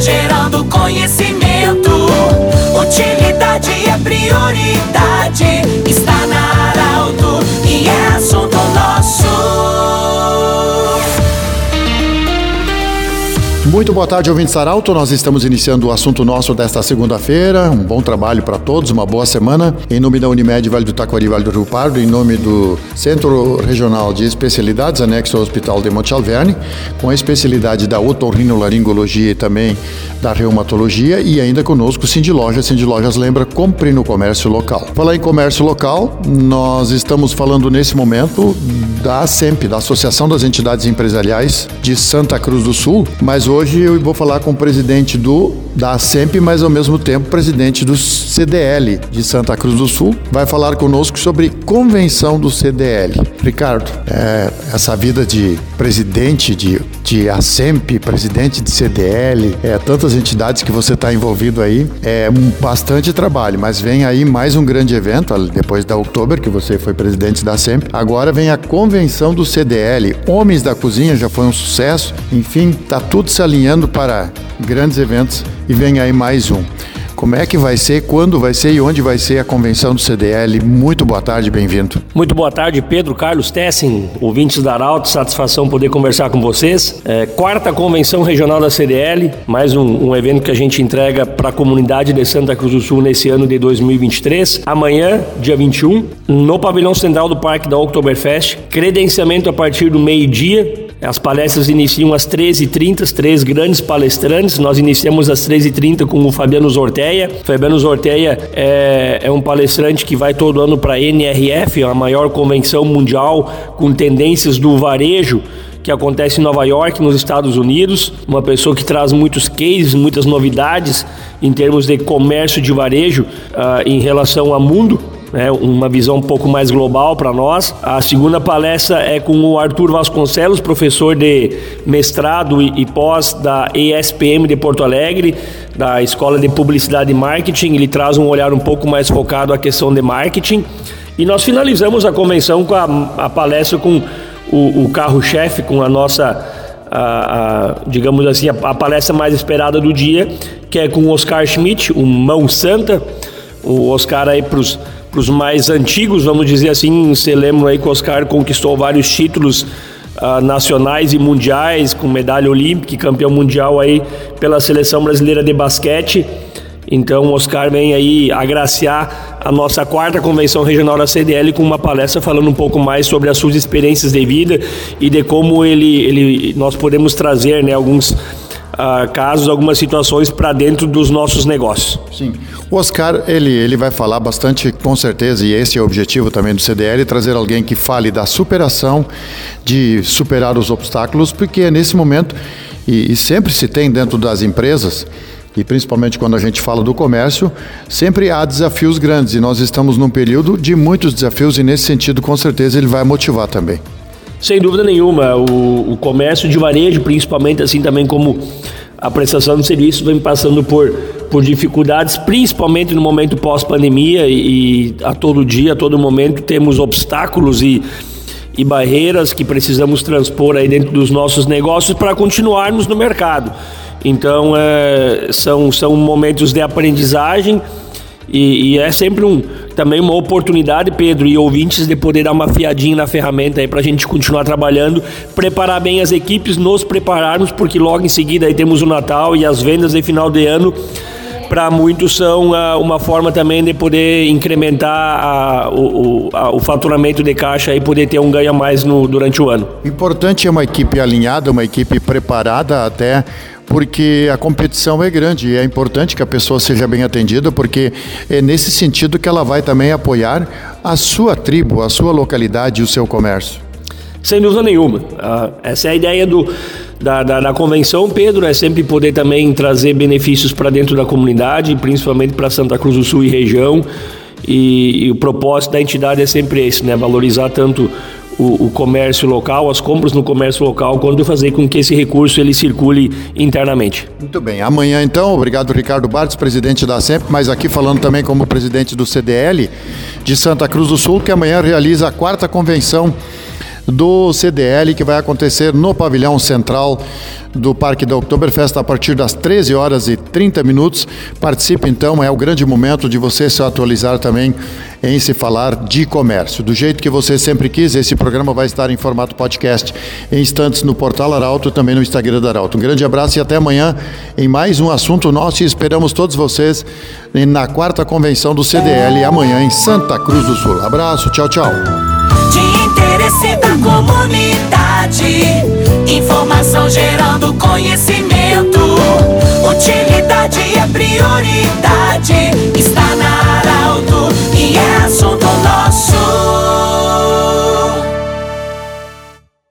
Gerando conhecimento. Utilidade é prioridade. Muito boa tarde, ouvinte Saralto. Nós estamos iniciando o assunto nosso desta segunda-feira. Um bom trabalho para todos, uma boa semana. Em nome da Unimed Vale do Taquari, Vale do Rio Pardo, em nome do Centro Regional de Especialidades, anexo ao Hospital de Monte Alverne, com a especialidade da otorrinolaringologia e também da reumatologia. E ainda conosco, Cindy Lojas. Cindy Lojas lembra, compre no comércio local. Falar em comércio local, nós estamos falando nesse momento da SEMP, da Associação das Entidades Empresariais de Santa Cruz do Sul, mas hoje hoje eu vou falar com o presidente do da SEMP, mas ao mesmo tempo presidente do CDL de Santa Cruz do Sul. Vai falar conosco sobre convenção do CDL. Ricardo, é, essa vida de presidente de, de ASEMP, presidente de CDL, é, tantas entidades que você está envolvido aí, é um, bastante trabalho, mas vem aí mais um grande evento, depois da outubro, que você foi presidente da SEMP. Agora vem a convenção do CDL. Homens da Cozinha já foi um sucesso. Enfim, tá tudo se alinhando para grandes eventos e vem aí mais um. Como é que vai ser, quando vai ser e onde vai ser a convenção do CDL? Muito boa tarde, bem-vindo. Muito boa tarde, Pedro Carlos Tessen, ouvintes da Arauto, satisfação poder conversar com vocês. É, quarta convenção regional da CDL, mais um, um evento que a gente entrega para a comunidade de Santa Cruz do Sul nesse ano de 2023. Amanhã, dia 21, no pavilhão central do Parque da Oktoberfest, credenciamento a partir do meio-dia as palestras iniciam às 13h30, três grandes palestrantes. Nós iniciamos às 13h30 com o Fabiano Zorteia. Fabiano Zorteia é, é um palestrante que vai todo ano para a NRF, a maior convenção mundial com tendências do varejo que acontece em Nova York, nos Estados Unidos. Uma pessoa que traz muitos cases, muitas novidades em termos de comércio de varejo uh, em relação ao mundo né, uma visão um pouco mais global para nós. A segunda palestra é com o Arthur Vasconcelos, professor de mestrado e, e pós da ESPM de Porto Alegre, da Escola de Publicidade e Marketing. Ele traz um olhar um pouco mais focado à questão de marketing. E nós finalizamos a convenção com a, a palestra com o, o carro-chefe, com a nossa a, a, digamos assim, a, a, palestra mais esperada do dia, que é com Oscar Schmidt, o Mão Santa. O Oscar aí para os mais antigos, vamos dizer assim, você lembra aí que o Oscar conquistou vários títulos uh, nacionais e mundiais, com medalha olímpica e campeão mundial aí pela seleção brasileira de basquete. Então o Oscar vem aí agraciar a nossa quarta convenção regional da CDL com uma palestra falando um pouco mais sobre as suas experiências de vida e de como ele, ele nós podemos trazer né, alguns uh, casos, algumas situações para dentro dos nossos negócios. Sim. O Oscar, ele, ele vai falar bastante, com certeza, e esse é o objetivo também do CDL, trazer alguém que fale da superação, de superar os obstáculos, porque nesse momento, e, e sempre se tem dentro das empresas, e principalmente quando a gente fala do comércio, sempre há desafios grandes e nós estamos num período de muitos desafios e nesse sentido, com certeza, ele vai motivar também. Sem dúvida nenhuma, o, o comércio de varejo, principalmente assim também como a prestação de serviços vem passando por, por dificuldades, principalmente no momento pós-pandemia e, e, a todo dia, a todo momento temos obstáculos e, e barreiras que precisamos transpor aí dentro dos nossos negócios para continuarmos no mercado. Então é, são, são momentos de aprendizagem e, e, é sempre um, também uma oportunidade, Pedro, e ouvintes, de poder dar uma fiadinha na ferramenta aí para a gente continuar trabalhando, preparar bem as equipes, nos prepararmos, porque logo em seguida aí temos o Natal e as vendas de final de ano. Para muitos são uh, uma forma também de poder incrementar uh, o, o, o, faturamento de caixa e poder ter um ganho a mais no, durante o ano. Importante é uma equipe alinhada, uma equipe preparada até porque a competição é grande e é importante que a pessoa seja bem atendida, porque é nesse sentido que ela vai também apoiar a sua tribo, a sua localidade e o seu comércio. Sem dúvida nenhuma. Uh, essa é a ideia do, da, da, da, convenção, Pedro, é sempre poder também trazer benefícios para dentro da comunidade, principalmente para Santa Cruz do Sul e região. E, e, o propósito da entidade é sempre esse, né? Valorizar tanto o, o, comércio local, as compras no comércio local, quando fazer com que esse recurso ele circule internamente. Muito bem. Amanhã então, obrigado Ricardo Bartos, presidente da SEMP, mas aqui falando também como presidente do CDL de Santa Cruz do Sul, que amanhã realiza a quarta convenção do CDL que vai acontecer no pavilhão central do Parque da Oktoberfest a partir das 13 horas e 30 minutos. Participe então, é o grande momento de você se atualizar também em se falar de comércio. Do jeito que você sempre quis, esse programa vai estar em formato podcast em instantes no portal Arauto também no Instagram da Arauto. Um grande abraço e até amanhã em mais um assunto nosso e esperamos todos vocês na quarta convenção do CDL amanhã em Santa Cruz do Sul. Abraço, tchau, tchau. Interesse da comunidade, informação gerando conhecimento. Utilidade é prioridade.